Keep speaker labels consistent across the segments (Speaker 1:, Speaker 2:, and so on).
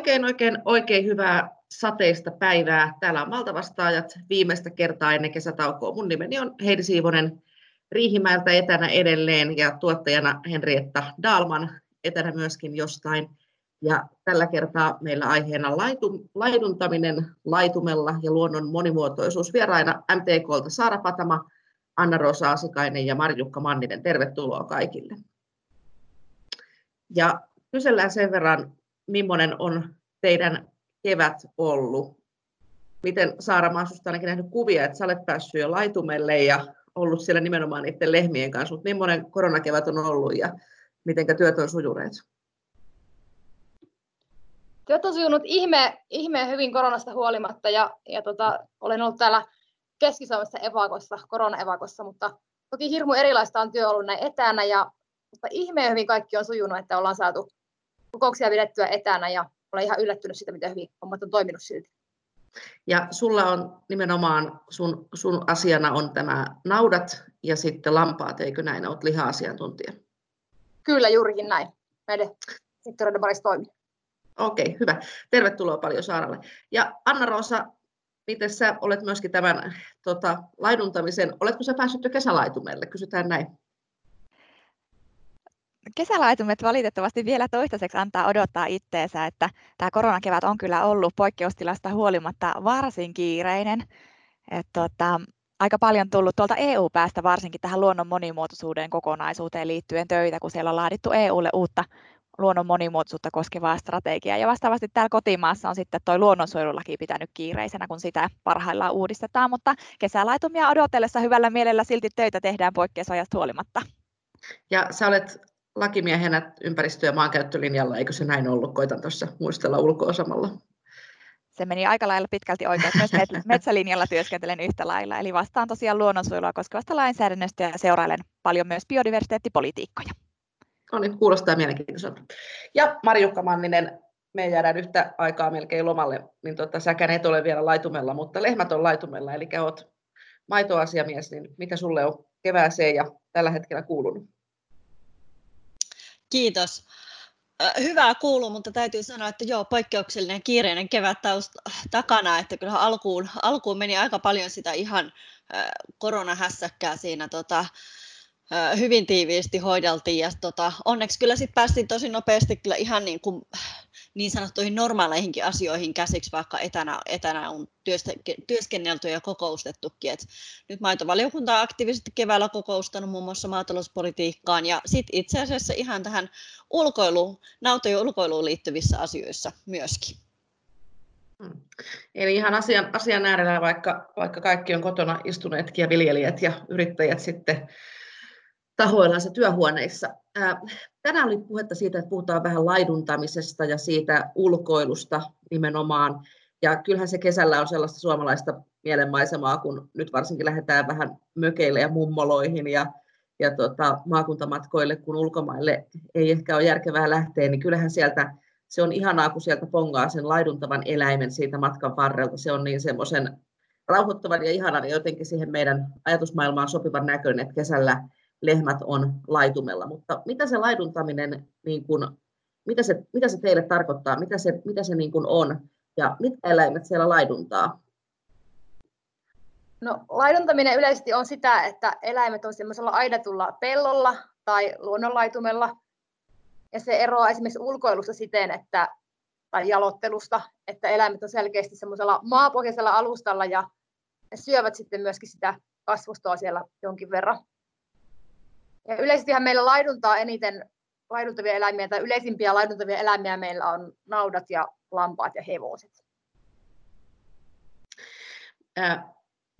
Speaker 1: Oikein, oikein, oikein hyvää sateista päivää. Täällä on Maltavastaajat viimeistä kertaa ennen kesätaukoa. Mun nimeni on Heidi Siivonen Riihimäeltä etänä edelleen ja tuottajana Henrietta Dalman etänä myöskin jostain. Ja tällä kertaa meillä aiheena laitu, laiduntaminen laitumella ja luonnon monimuotoisuus. Vieraina MTKlta Saara Patama, Anna-Roosa Asikainen ja Marjukka Manninen. Tervetuloa kaikille. Ja kysellään sen verran, millainen on teidän kevät ollut? Miten Saara, mä ainakin nähnyt kuvia, että sä olet päässyt jo laitumelle ja ollut siellä nimenomaan niiden lehmien kanssa, mutta millainen koronakevät on ollut ja miten työt on sujuneet?
Speaker 2: Työt on sujunut ihme, ihme hyvin koronasta huolimatta ja, ja tota, olen ollut täällä Keski-Suomessa evakossa, korona-evakossa, mutta toki hirmu erilaista on työ ollut näin etänä ja mutta ihmeen hyvin kaikki on sujunut, että ollaan saatu kokouksia pidettyä etänä ja olen ihan yllättynyt siitä, miten hyvin hommat on toiminut silti.
Speaker 1: Ja sulla on nimenomaan, sun, sun asiana on tämä naudat ja sitten lampaat, eikö näin? Olet liha-asiantuntija.
Speaker 2: Kyllä, juurikin näin. Näiden sektoreiden parissa toimii.
Speaker 1: Okei, okay, hyvä. Tervetuloa paljon Saaralle. Ja Anna-Roosa, miten sä olet myöskin tämän tota, laiduntamisen, oletko sä päässyt jo kesälaitumelle? Kysytään näin
Speaker 3: kesälaitumet valitettavasti vielä toistaiseksi antaa odottaa itteensä, että tämä koronakevät on kyllä ollut poikkeustilasta huolimatta varsin kiireinen. Et tota, aika paljon tullut tuolta EU-päästä varsinkin tähän luonnon monimuotoisuuden kokonaisuuteen liittyen töitä, kun siellä on laadittu EUlle uutta luonnon monimuotoisuutta koskevaa strategiaa. Ja vastaavasti täällä kotimaassa on sitten tuo luonnonsuojelulaki pitänyt kiireisenä, kun sitä parhaillaan uudistetaan, mutta kesälaitumia odotellessa hyvällä mielellä silti töitä tehdään poikkeusajasta huolimatta.
Speaker 1: Ja sä olet lakimiehenä ympäristö- ja maankäyttölinjalla, eikö se näin ollut? Koitan tuossa muistella ulkoa samalla.
Speaker 3: Se meni aika lailla pitkälti oikein. Myös metsälinjalla työskentelen yhtä lailla. Eli vastaan tosiaan luonnonsuojelua koskevasta lainsäädännöstä ja seurailen paljon myös biodiversiteettipolitiikkoja.
Speaker 1: No niin, kuulostaa mielenkiintoiselta. Ja Marjukka Manninen, me jäädään yhtä aikaa melkein lomalle, niin tota, säkään et ole vielä laitumella, mutta lehmät on laitumella, eli olet maitoasiamies, niin mitä sulle on kevääseen ja tällä hetkellä kuulunut?
Speaker 4: Kiitos. Hyvää kuuluu, mutta täytyy sanoa, että joo, poikkeuksellinen kiireinen kevät taust takana, että kyllähän alkuun, alkuun meni aika paljon sitä ihan koronahässäkkää siinä tota, hyvin tiiviisti hoideltiin ja tota, onneksi kyllä sitten päästiin tosi nopeasti kyllä ihan niin kuin niin sanottuihin normaaleihinkin asioihin käsiksi, vaikka etänä, etänä on työstä, työskennelty ja kokoustettukin. Et nyt maitovaliokunta on aktiivisesti keväällä kokoustanut muun muassa maatalouspolitiikkaan ja sitten itse asiassa ihan tähän ulkoiluun, nautojen ulkoiluun liittyvissä asioissa myöskin.
Speaker 1: Hmm. Eli ihan asian, asian äärellä, vaikka, vaikka kaikki on kotona istuneetkin ja viljelijät ja yrittäjät sitten tahoillansa työhuoneissa. Tänään oli puhetta siitä, että puhutaan vähän laiduntamisesta ja siitä ulkoilusta nimenomaan. Ja kyllähän se kesällä on sellaista suomalaista mielenmaisemaa, kun nyt varsinkin lähdetään vähän mökeille ja mummoloihin ja, ja tota, maakuntamatkoille, kun ulkomaille ei ehkä ole järkevää lähteä, niin kyllähän sieltä se on ihanaa, kun sieltä pongaa sen laiduntavan eläimen siitä matkan varrelta. Se on niin semmoisen rauhoittavan ja ihanan ja jotenkin siihen meidän ajatusmaailmaan sopivan näköinen, että kesällä lehmät on laitumella. Mutta mitä se laiduntaminen, niin kuin, mitä, se, mitä se teille tarkoittaa, mitä se, mitä se niin kuin on ja mitkä eläimet siellä laiduntaa?
Speaker 2: No, laiduntaminen yleisesti on sitä, että eläimet on semmoisella aidatulla pellolla tai luonnonlaitumella. Ja se eroaa esimerkiksi ulkoilusta siten, että, tai jalottelusta, että eläimet on selkeästi semmoisella maapohjaisella alustalla ja ne syövät sitten myöskin sitä kasvustoa siellä jonkin verran. Ja yleisestihän meillä laiduntaa eniten laiduntavia eläimiä, tai yleisimpiä laiduntavia eläimiä meillä on naudat ja lampaat ja hevoset.
Speaker 1: Ää,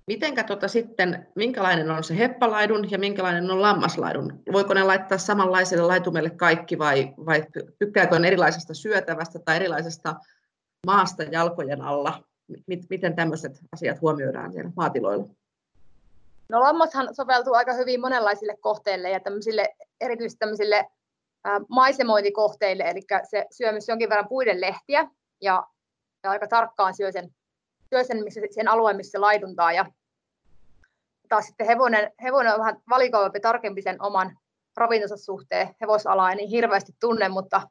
Speaker 1: mitenkä tota sitten, minkälainen on se heppalaidun ja minkälainen on lammaslaidun? Voiko ne laittaa samanlaiselle laitumelle kaikki vai, vai tykkääkö ne erilaisesta syötävästä tai erilaisesta maasta jalkojen alla? Miten tämmöiset asiat huomioidaan siellä maatiloilla?
Speaker 2: No lammashan soveltuu aika hyvin monenlaisille kohteille ja tämmöisille, erityisesti tämmöisille ää, maisemointikohteille, eli se syö myös jonkin verran puiden lehtiä ja, ja aika tarkkaan syö sen, syö sen, missä, sen alueen, missä se laiduntaa. Ja taas sitten hevonen, hevonen on vähän valikoivampi tarkempi sen oman ravintonsa suhteen. Hevosalaa ei niin hirveästi tunne, mutta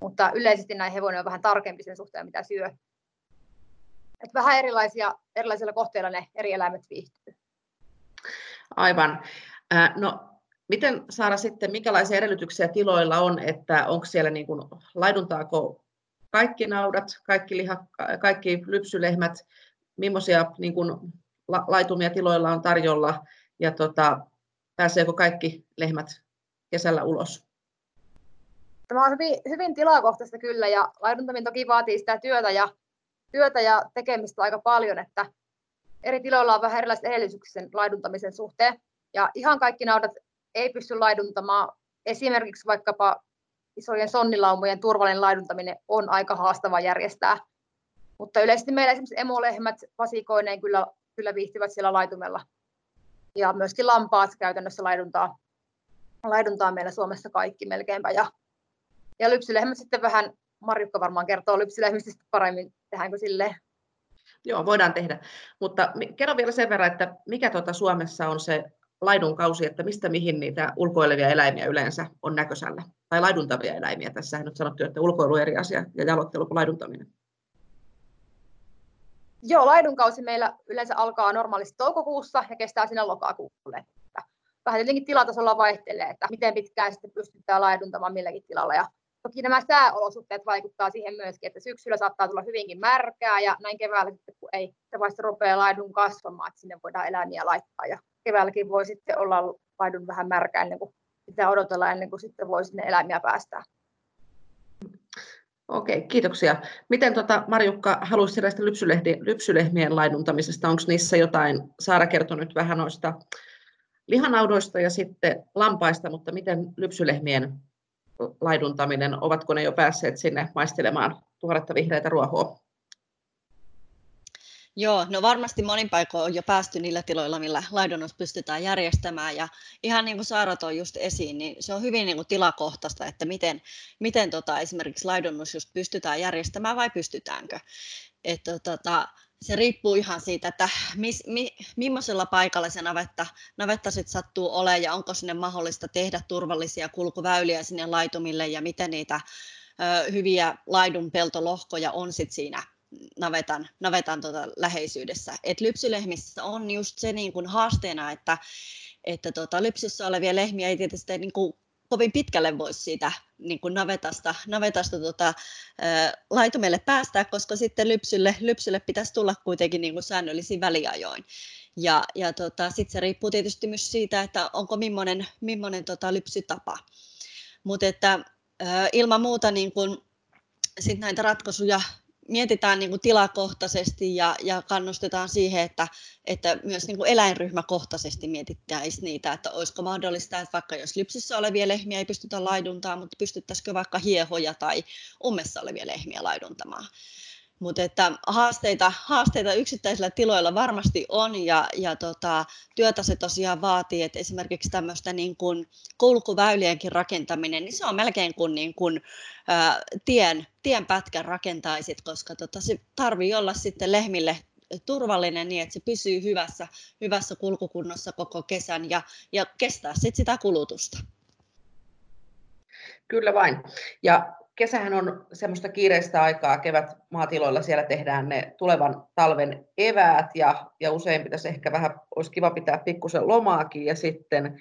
Speaker 2: mutta yleisesti näin hevonen on vähän tarkempi sen suhteen, mitä syö. Et vähän erilaisia, erilaisilla kohteilla ne eri eläimet viihtyy.
Speaker 1: Aivan. No, miten saada sitten, minkälaisia edellytyksiä tiloilla on, että onko siellä niin kuin, laiduntaako kaikki naudat, kaikki, liha, kaikki lypsylehmät, millaisia niin kuin, laitumia tiloilla on tarjolla ja tota, pääseekö kaikki lehmät kesällä ulos?
Speaker 2: Tämä on hyvin, hyvin tilakohtaista kyllä ja laiduntaminen toki vaatii sitä työtä ja, työtä ja tekemistä aika paljon, että eri tiloilla on vähän erilaiset edellytykset sen laiduntamisen suhteen. Ja ihan kaikki naudat ei pysty laiduntamaan. Esimerkiksi vaikkapa isojen sonnilaumojen turvallinen laiduntaminen on aika haastava järjestää. Mutta yleisesti meillä esimerkiksi emolehmät vasikoineen kyllä, kyllä viihtyvät siellä laitumella. Ja myöskin lampaat käytännössä laiduntaa, laiduntaa meillä Suomessa kaikki melkeinpä. Ja, ja lypsylehmät sitten vähän, Marjukka varmaan kertoo lypsylehmistä paremmin, tehdäänkö silleen?
Speaker 1: Joo, voidaan tehdä. Mutta kerro vielä sen verran, että mikä tuota Suomessa on se laidunkausi, että mistä mihin niitä ulkoilevia eläimiä yleensä on näköisellä. Tai laiduntavia eläimiä. Tässä on sanottu, että ulkoilu on eri asia ja jalottelu kuin laiduntaminen.
Speaker 2: Joo, laidunkausi meillä yleensä alkaa normaalisti toukokuussa ja kestää sinne lokakuulle. Vähän tietenkin tilatasolla vaihtelee, että miten pitkään sitten pystytään laiduntamaan milläkin tilalla. Ja toki nämä sääolosuhteet vaikuttaa siihen myöskin, että syksyllä saattaa tulla hyvinkin märkää ja näin keväällä sitten, kun ei se vasta rupeaa laidun kasvamaan, että sinne voidaan eläimiä laittaa. Ja keväälläkin voi sitten olla laidun vähän märkä ennen kuin pitää odotella ennen kuin sitten voi sinne eläimiä päästää.
Speaker 1: Okei, kiitoksia. Miten tuota, Marjukka haluaisi näistä lypsylehmien laiduntamisesta? Onko niissä jotain, Saara kertoi nyt vähän noista lihanaudoista ja sitten lampaista, mutta miten lypsylehmien laiduntaminen, ovatko ne jo päässeet sinne maistelemaan tuoretta vihreitä ruohoa?
Speaker 4: Joo, no varmasti monin paikoin on jo päästy niillä tiloilla, millä laidunnos pystytään järjestämään. Ja ihan niin kuin Saara toi just esiin, niin se on hyvin niin kuin tilakohtaista, että miten, miten tota, esimerkiksi laidunnos just pystytään järjestämään vai pystytäänkö. Että tota, se riippuu ihan siitä, että mis, mi, millaisella paikalla se navetta, navetta sit sattuu olemaan ja onko sinne mahdollista tehdä turvallisia kulkuväyliä sinne laitumille ja miten niitä ö, hyviä laidunpeltolohkoja on sit siinä navetan, navetan tota läheisyydessä. Et lypsylehmissä on just se niin kuin haasteena, että, että tota, lypsyssä olevia lehmiä ei tietysti niin kuin kovin pitkälle voisi siitä niin kuin navetasta, navetasta tota, laitumelle päästää, koska sitten lypsylle, lypsylle pitäisi tulla kuitenkin niin kuin säännöllisin väliajoin. Ja, ja tota, sitten se riippuu tietysti myös siitä, että onko millainen, millainen tota, lypsytapa. Mutta että ilman muuta niin kun, sit näitä ratkaisuja mietitään niin kuin tilakohtaisesti ja, ja kannustetaan siihen, että, että myös niin kuin eläinryhmäkohtaisesti mietittäisiin niitä, että olisiko mahdollista, että vaikka jos lypsissä olevia lehmiä ei pystytä laiduntamaan, mutta pystyttäisikö vaikka hiehoja tai ummessa olevia lehmiä laiduntamaan. Mutta että haasteita, haasteita yksittäisillä tiloilla varmasti on ja, ja tota, työtä se tosiaan vaatii, että esimerkiksi tämmöistä niin kuin kulkuväylienkin rakentaminen, niin se on melkein kuin, niin kuin ää, tien, tienpätkän rakentaisit, koska tota, se tarvii olla sitten lehmille turvallinen niin, että se pysyy hyvässä, hyvässä kulkukunnossa koko kesän ja, ja kestää sitten sitä kulutusta.
Speaker 1: Kyllä vain. Ja kesähän on semmoista kiireistä aikaa, kevät maatiloilla siellä tehdään ne tulevan talven eväät ja, ja usein pitäisi ehkä vähän, olisi kiva pitää pikkusen lomaakin ja sitten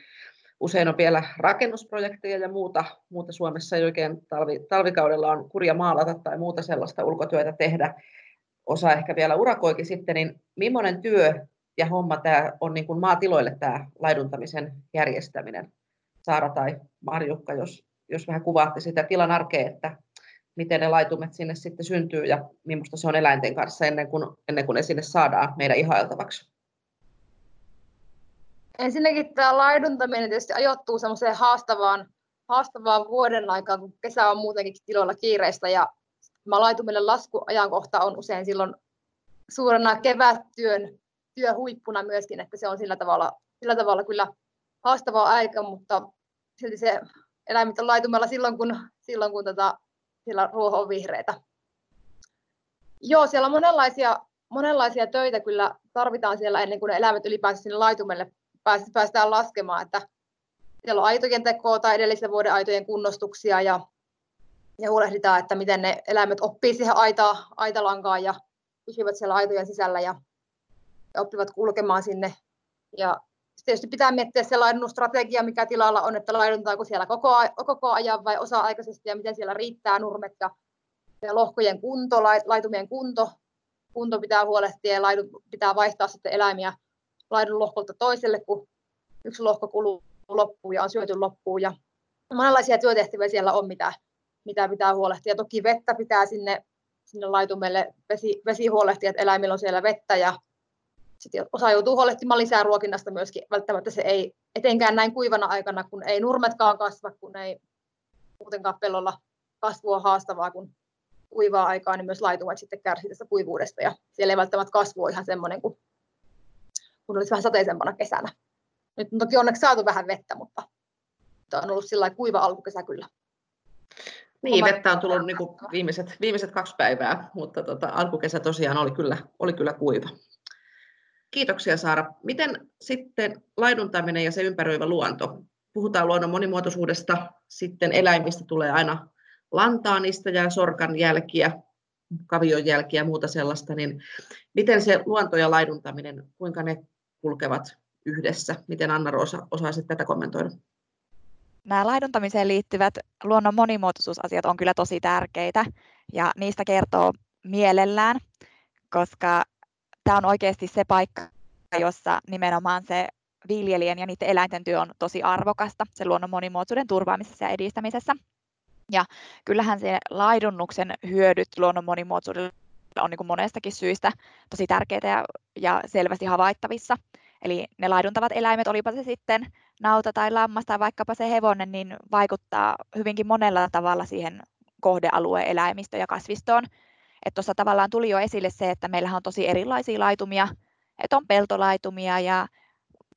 Speaker 1: usein on vielä rakennusprojekteja ja muuta, muuta Suomessa ei oikein talvi, talvikaudella on kurja maalata tai muuta sellaista ulkotyötä tehdä. Osa ehkä vielä urakoikin sitten, niin millainen työ ja homma tämä on niin kuin maatiloille tämä laiduntamisen järjestäminen? Saara tai Marjukka, jos jos vähän kuvaatte sitä tilan arkea, että miten ne laitumet sinne sitten syntyy ja millaista se on eläinten kanssa ennen kuin, ennen kuin ne sinne saadaan meidän ihailtavaksi.
Speaker 2: Ensinnäkin tämä laiduntaminen tietysti ajoittuu semmoiseen haastavaan, haastavaan vuoden aikaan, kun kesä on muutenkin tiloilla kiireistä ja mä laitumille laskuajankohta on usein silloin suurena kevättyön työhuippuna myöskin, että se on sillä tavalla, sillä tavalla kyllä haastava aika, mutta silti se eläimet on laitumella silloin, kun, silloin, kun tota, siellä ruoho on vihreitä. Joo, siellä on monenlaisia, monenlaisia töitä kyllä tarvitaan siellä ennen kuin ne eläimet ylipäänsä sinne laitumelle päästään laskemaan. Että siellä on aitojen tekoa tai edellisen vuoden aitojen kunnostuksia ja ja huolehditaan, että miten ne eläimet oppii siihen aita, aitalankaan ja pysyvät siellä aitojen sisällä ja, ja oppivat kulkemaan sinne. Ja tietysti pitää miettiä se laidunnustrategia, mikä tilalla on, että laiduntaako siellä koko, koko ajan vai osa-aikaisesti ja miten siellä riittää nurmet ja lohkojen kunto, laitumien kunto. Kunto pitää huolehtia ja laidun pitää vaihtaa sitten eläimiä laidun lohkolta toiselle, kun yksi lohko kuluu loppuun ja on syöty loppuun. Ja monenlaisia työtehtäviä siellä on, mitä, mitä pitää huolehtia. Toki vettä pitää sinne, sinne laitumelle, vesi, vesi huolehtia, että eläimillä on siellä vettä ja sitten osa joutuu huolehtimaan lisää ruokinnasta myöskin. Välttämättä se ei etenkään näin kuivana aikana, kun ei nurmetkaan kasva, kun ei muutenkaan pellolla kasvu on haastavaa, kun kuivaa aikaa, niin myös laitumat sitten kärsii tästä kuivuudesta. Ja siellä ei välttämättä kasvu ole ihan semmoinen kuin kun olisi vähän sateisempana kesänä. Nyt on toki onneksi saatu vähän vettä, mutta on ollut sillä kuiva alkukesä kyllä.
Speaker 1: Niin, vettä on tullut niin kuin viimeiset, viimeiset kaksi päivää, mutta tota, alkukesä tosiaan oli kyllä, oli kyllä kuiva. Kiitoksia Saara. Miten sitten laiduntaminen ja se ympäröivä luonto? Puhutaan luonnon monimuotoisuudesta, sitten eläimistä tulee aina lantaanista ja sorkan jälkiä, kavion jälkiä ja muuta sellaista, niin miten se luonto ja laiduntaminen, kuinka ne kulkevat yhdessä? Miten Anna Roosa osaisit tätä kommentoida?
Speaker 3: Nämä laiduntamiseen liittyvät luonnon monimuotoisuusasiat on kyllä tosi tärkeitä ja niistä kertoo mielellään, koska tämä on oikeasti se paikka, jossa nimenomaan se viljelijän ja niiden eläinten työ on tosi arvokasta se luonnon monimuotoisuuden turvaamisessa ja edistämisessä. Ja kyllähän se laidunnuksen hyödyt luonnon monimuotoisuudelle on niin kuin monestakin syistä tosi tärkeitä ja, ja selvästi havaittavissa. Eli ne laiduntavat eläimet, olipa se sitten nauta tai lammas tai vaikkapa se hevonen, niin vaikuttaa hyvinkin monella tavalla siihen kohdealueen eläimistöön ja kasvistoon. Että tuossa tavallaan tuli jo esille se, että meillähän on tosi erilaisia laitumia, että on peltolaitumia ja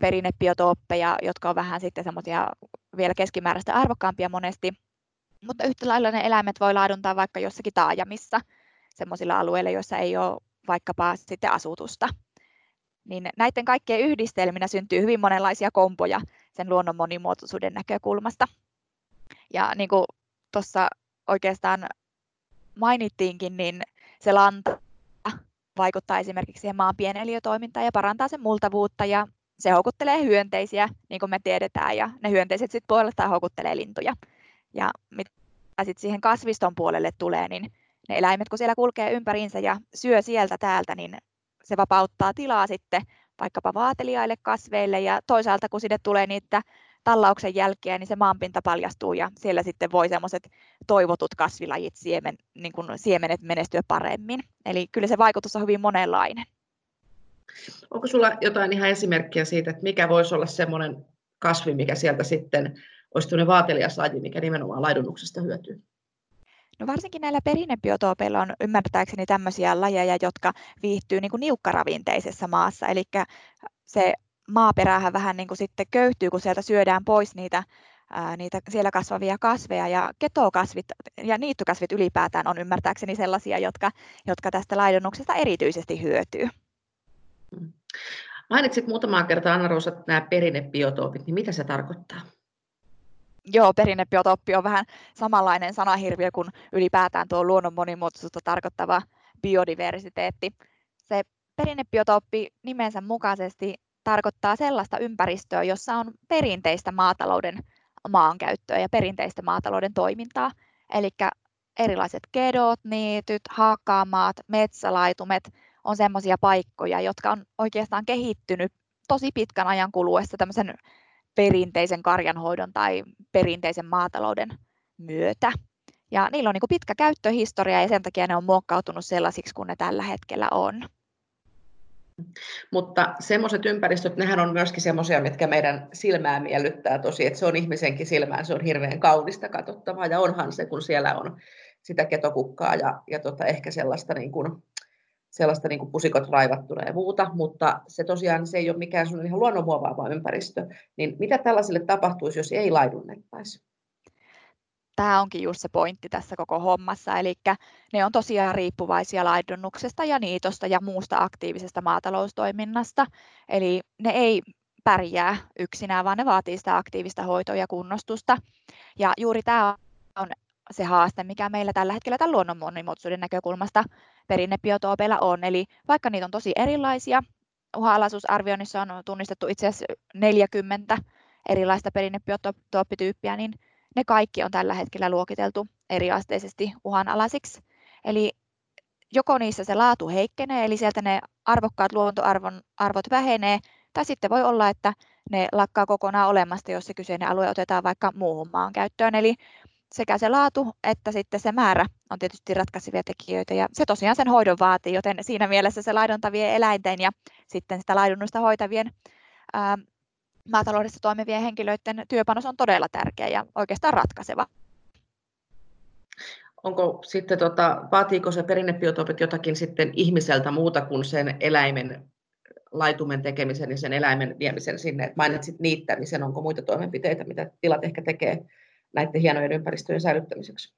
Speaker 3: perinnebiotooppeja, jotka on vähän sitten semmoisia vielä keskimääräistä arvokkaampia monesti. Mutta yhtä lailla ne eläimet voi laiduntaa vaikka jossakin taajamissa, semmoisilla alueilla, joissa ei ole vaikkapa sitten asutusta. Niin näiden kaikkien yhdistelminä syntyy hyvin monenlaisia kompoja sen luonnon monimuotoisuuden näkökulmasta. Ja niin kuin tuossa oikeastaan mainittiinkin, niin se lanta vaikuttaa esimerkiksi siihen maan pieneliötoimintaan ja parantaa sen multavuutta ja se houkuttelee hyönteisiä, niin kuin me tiedetään, ja ne hyönteiset sitten puolestaan houkuttelee lintuja. Ja mitä sitten siihen kasviston puolelle tulee, niin ne eläimet, kun siellä kulkee ympäriinsä ja syö sieltä täältä, niin se vapauttaa tilaa sitten vaikkapa vaateliaille kasveille ja toisaalta kun sinne tulee niitä tallauksen jälkeen, niin se maanpinta paljastuu ja siellä sitten voi semmoiset toivotut kasvilajit, siemen, niin kuin siemenet menestyä paremmin. Eli kyllä se vaikutus on hyvin monenlainen.
Speaker 1: Onko sulla jotain ihan esimerkkiä siitä, että mikä voisi olla semmoinen kasvi, mikä sieltä sitten olisi tuonne vaatelias laji, mikä nimenomaan laidunnuksesta hyötyy?
Speaker 3: No varsinkin näillä perinnebiotoopeilla on ymmärtääkseni tämmöisiä lajeja, jotka viihtyy niin kuin niukkaravinteisessa maassa. Eli se maaperähän vähän niin kuin sitten köyhtyy, kun sieltä syödään pois niitä, ää, niitä siellä kasvavia kasveja. Ja ketokasvit ja niittykasvit ylipäätään on ymmärtääkseni sellaisia, jotka, jotka tästä laidunnuksesta erityisesti hyötyy.
Speaker 1: Mm. Mainitsit muutamaan kertaa, Anna Roosa, nämä perinnebiotoopit, niin mitä se tarkoittaa?
Speaker 3: Joo, perinnebiotooppi on vähän samanlainen sanahirviö kuin ylipäätään tuo luonnon monimuotoisuutta tarkoittava biodiversiteetti. Se perinnebiotooppi nimensä mukaisesti tarkoittaa sellaista ympäristöä, jossa on perinteistä maatalouden maankäyttöä ja perinteistä maatalouden toimintaa. Eli erilaiset kedot, niityt, hakamaat, metsälaitumet on sellaisia paikkoja, jotka on oikeastaan kehittynyt tosi pitkän ajan kuluessa tämmöisen perinteisen karjanhoidon tai perinteisen maatalouden myötä. Ja niillä on niin pitkä käyttöhistoria ja sen takia ne on muokkautunut sellaisiksi kuin ne tällä hetkellä on.
Speaker 1: Mutta semmoiset ympäristöt, nehän on myöskin semmoisia, mitkä meidän silmää miellyttää tosi, että se on ihmisenkin silmään, se on hirveän kaunista katsottavaa, ja onhan se, kun siellä on sitä ketokukkaa ja, ja tota, ehkä sellaista, niin kuin, sellaista niin kuin pusikot raivattuna ja muuta, mutta se tosiaan se ei ole mikään ihan luonnonmuovaava ympäristö. Niin mitä tällaisille tapahtuisi, jos ei laidunnettaisi?
Speaker 3: Tämä onkin just se pointti tässä koko hommassa, eli ne on tosiaan riippuvaisia laidunnuksesta ja niitosta ja muusta aktiivisesta maataloustoiminnasta, eli ne ei pärjää yksinään, vaan ne vaatii sitä aktiivista hoitoa ja kunnostusta. Ja juuri tämä on se haaste, mikä meillä tällä hetkellä tämän luonnon monimuotoisuuden näkökulmasta perinnebiotoopeilla on. Eli vaikka niitä on tosi erilaisia, uhanalaisuusarvioinnissa on tunnistettu itse asiassa 40 erilaista perinnebiotooppityyppiä, niin ne kaikki on tällä hetkellä luokiteltu eriasteisesti uhanalaisiksi. Eli joko niissä se laatu heikkenee, eli sieltä ne arvokkaat luontoarvon arvot vähenee, tai sitten voi olla, että ne lakkaa kokonaan olemasta, jos se kyseinen alue otetaan vaikka muuhun maan käyttöön. Eli sekä se laatu että sitten se määrä on tietysti ratkaisevia tekijöitä ja se tosiaan sen hoidon vaatii, joten siinä mielessä se laiduntavien eläinten ja sitten sitä laidunnusta hoitavien ää, maataloudessa toimivien henkilöiden työpanos on todella tärkeä ja oikeastaan ratkaiseva.
Speaker 1: Onko sitten, tota, vaatiiko se perinnebiotoopit jotakin sitten ihmiseltä muuta kuin sen eläimen laitumen tekemisen ja sen eläimen viemisen sinne, että mainitsit niittämisen, onko muita toimenpiteitä, mitä tilat ehkä tekee näiden hienojen ympäristöjen säilyttämiseksi?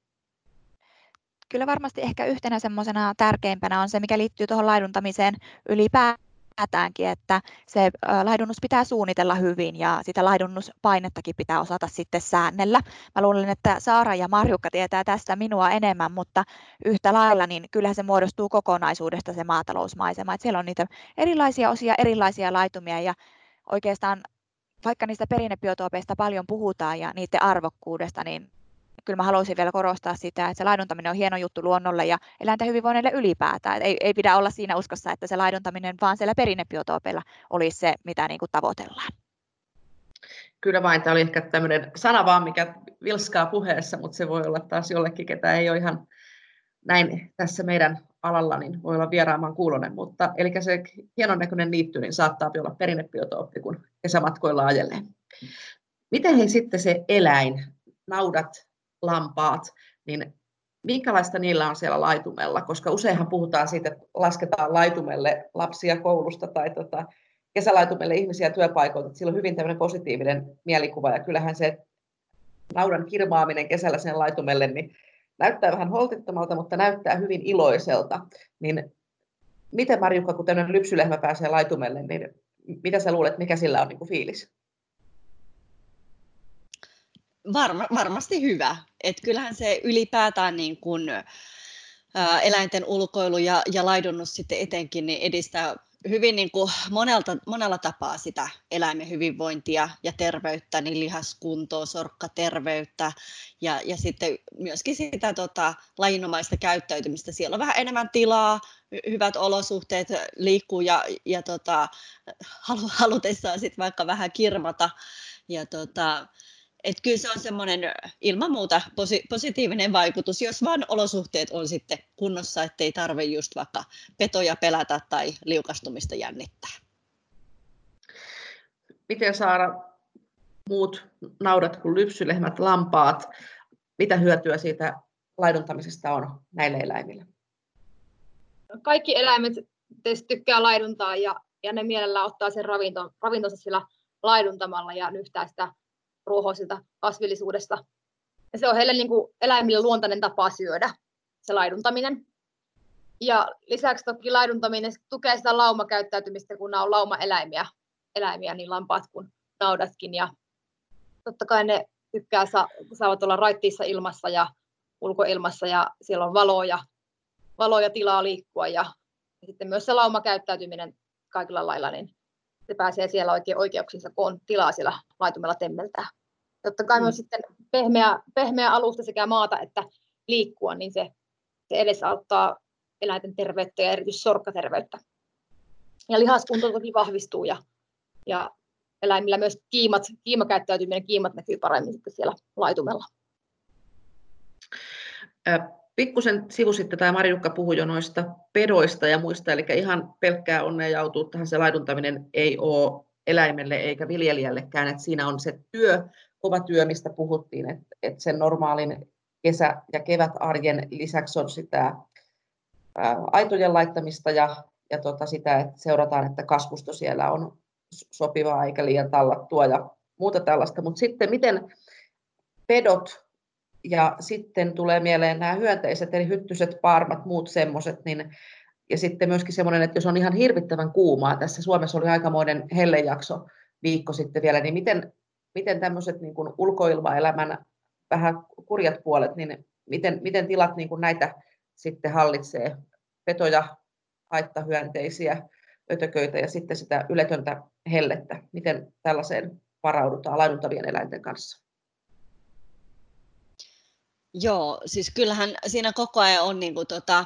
Speaker 3: Kyllä varmasti ehkä yhtenä semmoisena tärkeimpänä on se, mikä liittyy tuohon laiduntamiseen ylipäätäänkin, että se laidunnus pitää suunnitella hyvin ja sitä laidunnuspainetta pitää osata sitten säännellä. Mä luulen, että Saara ja Marjukka tietää tästä minua enemmän, mutta yhtä lailla niin kyllähän se muodostuu kokonaisuudesta se maatalousmaisema. Että siellä on niitä erilaisia osia, erilaisia laitumia ja oikeastaan vaikka niistä perinnebiotoopeista paljon puhutaan ja niiden arvokkuudesta, niin kyllä mä haluaisin vielä korostaa sitä, että se laiduntaminen on hieno juttu luonnolle ja eläinten hyvinvoinnille ylipäätään. Ei, ei pidä olla siinä uskossa, että se laiduntaminen vaan siellä perinnebiotoopeilla olisi se, mitä niin kuin tavoitellaan.
Speaker 1: Kyllä vain, tämä oli ehkä tämmöinen sana vaan, mikä vilskaa puheessa, mutta se voi olla taas jollekin, ketä ei ole ihan näin tässä meidän alalla, niin voi olla vieraamaan kuulonen, mutta eli se hienon näköinen niitty niin saattaa olla perinnebiotooppi, kun kesämatkoilla ajelee. Miten he sitten se eläin, naudat, lampaat, niin minkälaista niillä on siellä laitumella, koska useinhan puhutaan siitä, että lasketaan laitumelle lapsia koulusta tai tota, kesälaitumelle ihmisiä työpaikoilta, että sillä on hyvin tämmöinen positiivinen mielikuva, ja kyllähän se naudan kirmaaminen kesällä sen laitumelle, niin näyttää vähän holtittomalta, mutta näyttää hyvin iloiselta. Niin miten Marjukka, kun tämmöinen lypsylehmä pääsee laitumelle, niin mitä sä luulet, mikä sillä on niin kuin fiilis?
Speaker 4: Varma, varmasti hyvä. Et kyllähän se ylipäätään niin kun, ää, eläinten ulkoilu ja, ja laidunnus sitten etenkin niin edistää hyvin niin kuin monelta, monella tapaa sitä eläimen hyvinvointia ja terveyttä, niin lihaskuntoa, sorkkaterveyttä ja, ja sitten myöskin sitä tota, lajinomaista käyttäytymistä. Siellä on vähän enemmän tilaa, hyvät olosuhteet liikkuu ja, ja tota, halu, halutessaan sitten vaikka vähän kirmata. Ja tota, et kyllä se on semmoinen ilman muuta posi- positiivinen vaikutus, jos vaan olosuhteet on sitten kunnossa, ettei tarvitse just vaikka petoja pelätä tai liukastumista jännittää.
Speaker 1: Miten saada muut naudat kuin lypsylehmät, lampaat, mitä hyötyä siitä laiduntamisesta on näille eläimille?
Speaker 2: Kaikki eläimet tykkää laiduntaa ja, ja ne mielellään ottaa sen ravinton, ravintonsa sillä laiduntamalla ja nyhtää sitä ruohoisilta kasvillisuudesta. Ja se on heille niin kuin eläimille luontainen tapa syödä, se laiduntaminen. Ja lisäksi toki laiduntaminen tukee sitä laumakäyttäytymistä, kun nämä on laumaeläimiä, eläimiä, niin lampaat kuin naudatkin. Ja totta kai ne tykkää, saavat olla raittiissa ilmassa ja ulkoilmassa ja siellä on valoja, valoja tilaa liikkua ja, ja sitten myös se laumakäyttäytyminen kaikilla lailla, niin se pääsee siellä oikein oikeuksinsa, kun on tilaa siellä laitumella temmeltää. Totta kai mm. myös sitten pehmeä, pehmeä alusta sekä maata että liikkua, niin se, se edesauttaa eläinten terveyttä ja erityisesti sorkkaterveyttä. Ja lihaskunto toki vahvistuu ja, ja eläimillä myös kiimat, kiimakäyttäytyminen, kiimat näkyy paremmin sitten siellä laitumella.
Speaker 1: Pikkusen sivusitte tämä Marjukka puhui jo noista pedoista ja muista, eli ihan pelkkää onnea ja autuuttahan se laiduntaminen ei ole eläimelle eikä viljelijällekään, että siinä on se työ, kova työ, mistä puhuttiin, että, että sen normaalin kesä- ja kevätarjen lisäksi on sitä ää, aitojen laittamista ja, ja tota sitä, että seurataan, että kasvusto siellä on sopivaa eikä liian tallattua ja muuta tällaista, mutta sitten miten pedot ja sitten tulee mieleen nämä hyönteiset, eli hyttyset, parmat, muut semmoiset, niin ja sitten myöskin semmoinen, että jos on ihan hirvittävän kuumaa, tässä Suomessa oli aikamoinen hellejakso viikko sitten vielä, niin miten, miten tämmöiset niin kuin ulkoilmaelämän vähän kurjat puolet, niin miten, miten tilat niin kuin näitä sitten hallitsee, petoja, haittahyönteisiä, ötököitä ja sitten sitä yletöntä hellettä. Miten tällaiseen varaudutaan laiduntavien eläinten kanssa?
Speaker 4: Joo, siis kyllähän siinä koko ajan on niin kuin, tota,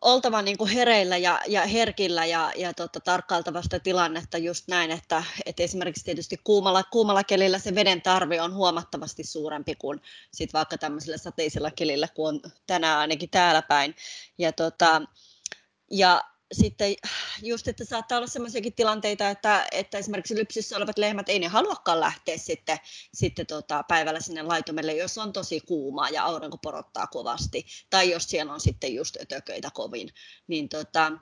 Speaker 4: oltava niin kuin hereillä ja, ja herkillä ja, ja tota, tarkkailtava sitä tilannetta just näin, että, että esimerkiksi tietysti kuumalla, kuumalla kelillä se veden tarve on huomattavasti suurempi kuin sit vaikka tämmöisellä sateisella kelillä, kun on tänään ainakin täällä päin. Ja, tota, ja sitten just, että saattaa olla sellaisiakin tilanteita, että, että esimerkiksi lypsyssä olevat lehmät ei ne haluakaan lähteä sitten, sitten tota päivällä sinne laitumelle, jos on tosi kuumaa ja aurinko porottaa kovasti, tai jos siellä on sitten just ötököitä kovin, niin tota,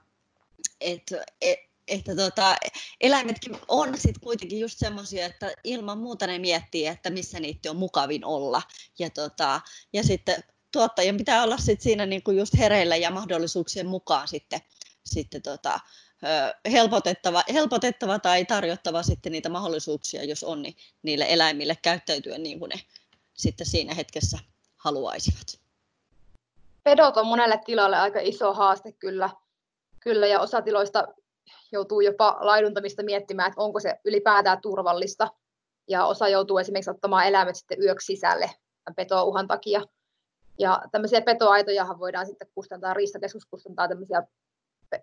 Speaker 4: et, et, että tota, eläimetkin on sitten kuitenkin just semmoisia, että ilman muuta ne miettii, että missä niitä on mukavin olla. Ja, tota, ja sitten tuottajien pitää olla sit siinä niinku just hereillä ja mahdollisuuksien mukaan sitten sitten tota, helpotettava, helpotettava tai tarjottava sitten niitä mahdollisuuksia, jos on, niin niille eläimille käyttäytyä niin kuin ne sitten siinä hetkessä haluaisivat.
Speaker 2: Pedot on monelle tilalle aika iso haaste kyllä, kyllä ja osa tiloista joutuu jopa laiduntamista miettimään, että onko se ylipäätään turvallista. Ja osa joutuu esimerkiksi ottamaan eläimet sitten yöksi sisälle petouhan takia. Ja tämmöisiä petoaitojahan voidaan sitten kustantaa, Riistakeskus kustantaa tämmöisiä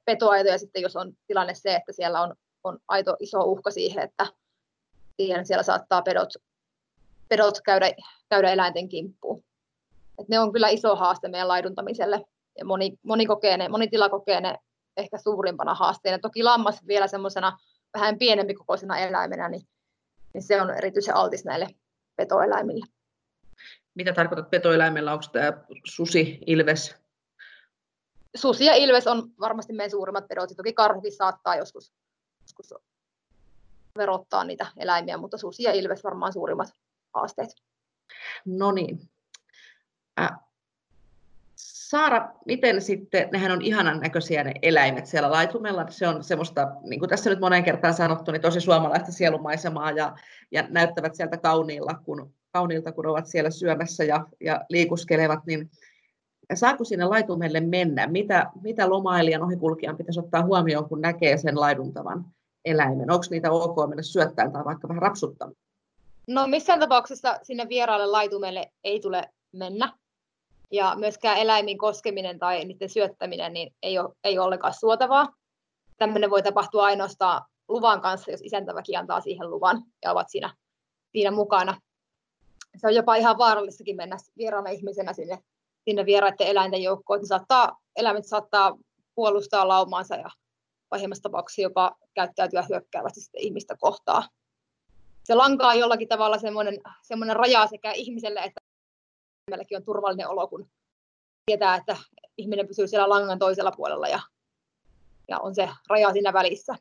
Speaker 2: petoaitoja sitten, jos on tilanne se, että siellä on, on aito iso uhka siihen, että siihen siellä saattaa pedot, pedot käydä, käydä eläinten kimppuun. Et ne on kyllä iso haaste meidän laiduntamiselle ja moni, moni, kokee ne, moni tila kokee ne ehkä suurimpana haasteena. Toki lammas vielä semmoisena vähän pienempi kokoisena eläimenä, niin, niin se on erityisen altis näille petoeläimille.
Speaker 1: Mitä tarkoitat petoeläimellä? Onko tämä susi, ilves,
Speaker 2: susi ja ilves on varmasti meidän suurimmat pedot. Toki karhukin saattaa joskus, joskus verottaa niitä eläimiä, mutta susi ja ilves varmaan suurimmat haasteet.
Speaker 1: No niin. Äh. Saara, miten sitten, nehän on ihanan näköisiä ne eläimet siellä laitumella, se on semmoista, niin kuin tässä nyt monen kertaan sanottu, niin tosi suomalaista sielumaisemaa ja, ja näyttävät sieltä kauniilla, kun, kauniilta, kun ovat siellä syömässä ja, ja liikuskelevat, niin saako sinne laitumelle mennä? Mitä, mitä lomailijan ohikulkijan pitäisi ottaa huomioon, kun näkee sen laiduntavan eläimen? Onko niitä ok mennä syöttämään tai vaikka vähän rapsuttamaan?
Speaker 2: No missään tapauksessa sinne vieraalle laitumelle ei tule mennä. Ja myöskään eläimiin koskeminen tai niiden syöttäminen niin ei, ole, ei ole ollenkaan suotavaa. Tämmöinen voi tapahtua ainoastaan luvan kanssa, jos isäntäväki antaa siihen luvan ja ovat siinä, siinä mukana. Se on jopa ihan vaarallistakin mennä vieraana ihmisenä sinne sinne vieraiden eläinten joukkoon, että saattaa, eläimet saattaa puolustaa laumaansa ja pahimmassa tapauksessa jopa käyttäytyä hyökkäävästi sitten ihmistä kohtaa. Se lanka on jollakin tavalla semmoinen, semmoinen raja sekä ihmiselle että meilläkin on turvallinen olo, kun tietää, että ihminen pysyy siellä langan toisella puolella ja, ja on se raja siinä välissä.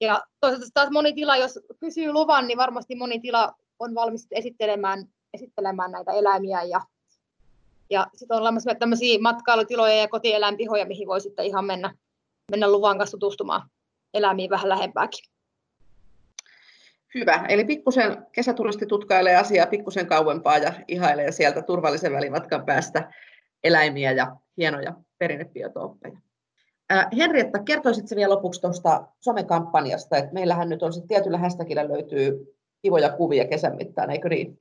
Speaker 2: Ja toisaalta taas moni tila, jos kysyy luvan, niin varmasti moni tila on valmis esittelemään, esittelemään näitä eläimiä ja ja sitten on olemassa tämmöisiä matkailutiloja ja kotieläinpihoja, mihin voi sitten ihan mennä, mennä luvan kanssa tutustumaan eläimiin vähän lähempääkin.
Speaker 1: Hyvä. Eli pikkusen kesäturisti tutkailee asiaa pikkusen kauempaa ja ihailee sieltä turvallisen välimatkan päästä eläimiä ja hienoja perinnebiotooppeja. Henrietta, kertoisitko vielä lopuksi tuosta somekampanjasta, että meillähän nyt on sitten tietyllä hashtagillä löytyy kivoja kuvia kesän mittaan, eikö niin?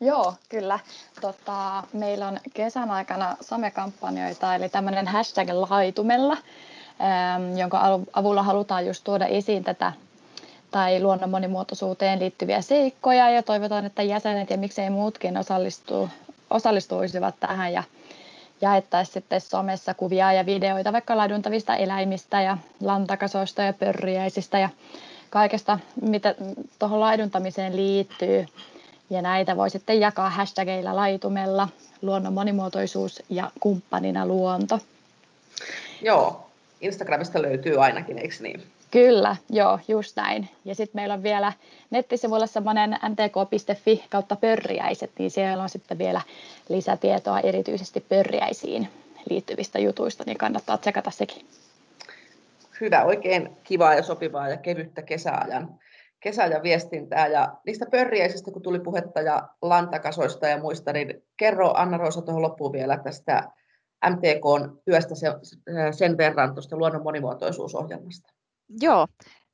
Speaker 5: Joo, kyllä. Tota, meillä on kesän aikana somekampanjoita, eli tämmöinen hashtag laitumella, ähm, jonka avulla halutaan just tuoda esiin tätä tai luonnon monimuotoisuuteen liittyviä seikkoja ja toivotaan, että jäsenet ja miksei muutkin osallistu, osallistuisivat tähän ja jaettaisiin sitten somessa kuvia ja videoita vaikka laiduntavista eläimistä ja lantakasoista ja pörriäisistä ja kaikesta, mitä tuohon laiduntamiseen liittyy. Ja näitä voi sitten jakaa hashtageilla laitumella, luonnon monimuotoisuus ja kumppanina luonto.
Speaker 1: Joo, Instagramista löytyy ainakin, eikö niin?
Speaker 5: Kyllä, joo, just näin. Ja sitten meillä on vielä nettisivuilla semmoinen ntk.fi kautta pörriäiset, niin siellä on sitten vielä lisätietoa erityisesti pörriäisiin liittyvistä jutuista, niin kannattaa tsekata sekin.
Speaker 1: Hyvä, oikein kivaa ja sopivaa ja kevyttä kesäajan kesäajan viestintää ja niistä pörriäisistä, kun tuli puhetta ja lantakasoista ja muista, niin kerro Anna-Roosa tuohon loppuun vielä tästä MTKn työstä sen verran tuosta luonnon monimuotoisuusohjelmasta.
Speaker 3: Joo,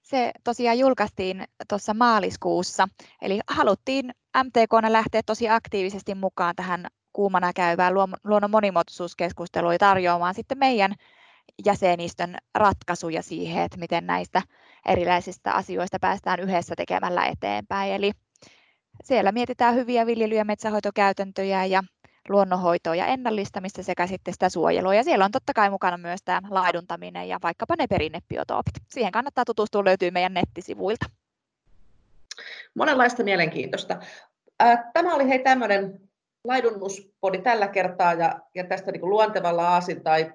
Speaker 3: se tosiaan julkaistiin tuossa maaliskuussa, eli haluttiin MTKna lähteä tosi aktiivisesti mukaan tähän kuumana käyvään luonnon monimuotoisuuskeskusteluun ja tarjoamaan sitten meidän jäsenistön ratkaisuja siihen, että miten näistä erilaisista asioista päästään yhdessä tekemällä eteenpäin. Eli siellä mietitään hyviä viljely- ja metsähoitokäytäntöjä ja luonnonhoitoa ja ennallistamista sekä sitten sitä suojelua. Ja siellä on totta kai mukana myös tämä laiduntaminen ja vaikkapa ne perinnebiotoopit. Siihen kannattaa tutustua, löytyy meidän nettisivuilta.
Speaker 1: Monenlaista mielenkiintoista. Tämä oli hei tämmöinen laidunnuspodi tällä kertaa ja, ja tästä niin luontevalla aasin tai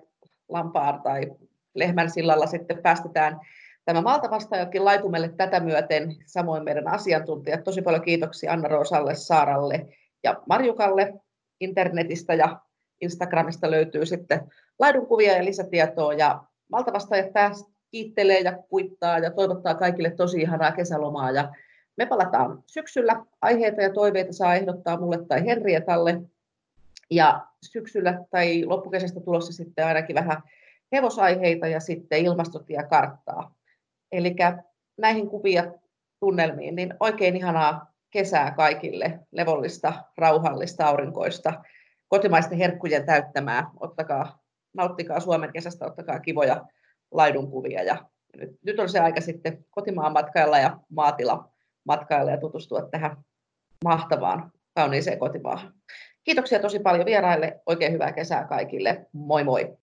Speaker 1: lampaan tai lehmän sillalla sitten päästetään tämä Malta-vastaajakin laitumelle tätä myöten, samoin meidän asiantuntijat. Tosi paljon kiitoksia Anna Roosalle, Saaralle ja Marjukalle internetistä ja Instagramista löytyy sitten laidunkuvia ja lisätietoa. Ja Malta-vastaajat taas kiittelee ja kuittaa ja toivottaa kaikille tosi ihanaa kesälomaa. Ja me palataan syksyllä. Aiheita ja toiveita saa ehdottaa mulle tai Henrietalle. Ja syksyllä tai loppukesästä tulossa sitten ainakin vähän hevosaiheita ja sitten ilmastotiekarttaa. Eli näihin kuvia tunnelmiin, niin oikein ihanaa kesää kaikille, levollista, rauhallista, aurinkoista, kotimaisten herkkujen täyttämää. Ottakaa, nauttikaa Suomen kesästä, ottakaa kivoja laidunkuvia. Ja nyt, nyt on se aika sitten kotimaan matkailla ja maatila matkailla ja tutustua tähän mahtavaan, kauniiseen kotimaahan. Kiitoksia tosi paljon vieraille. Oikein hyvää kesää kaikille. Moi moi!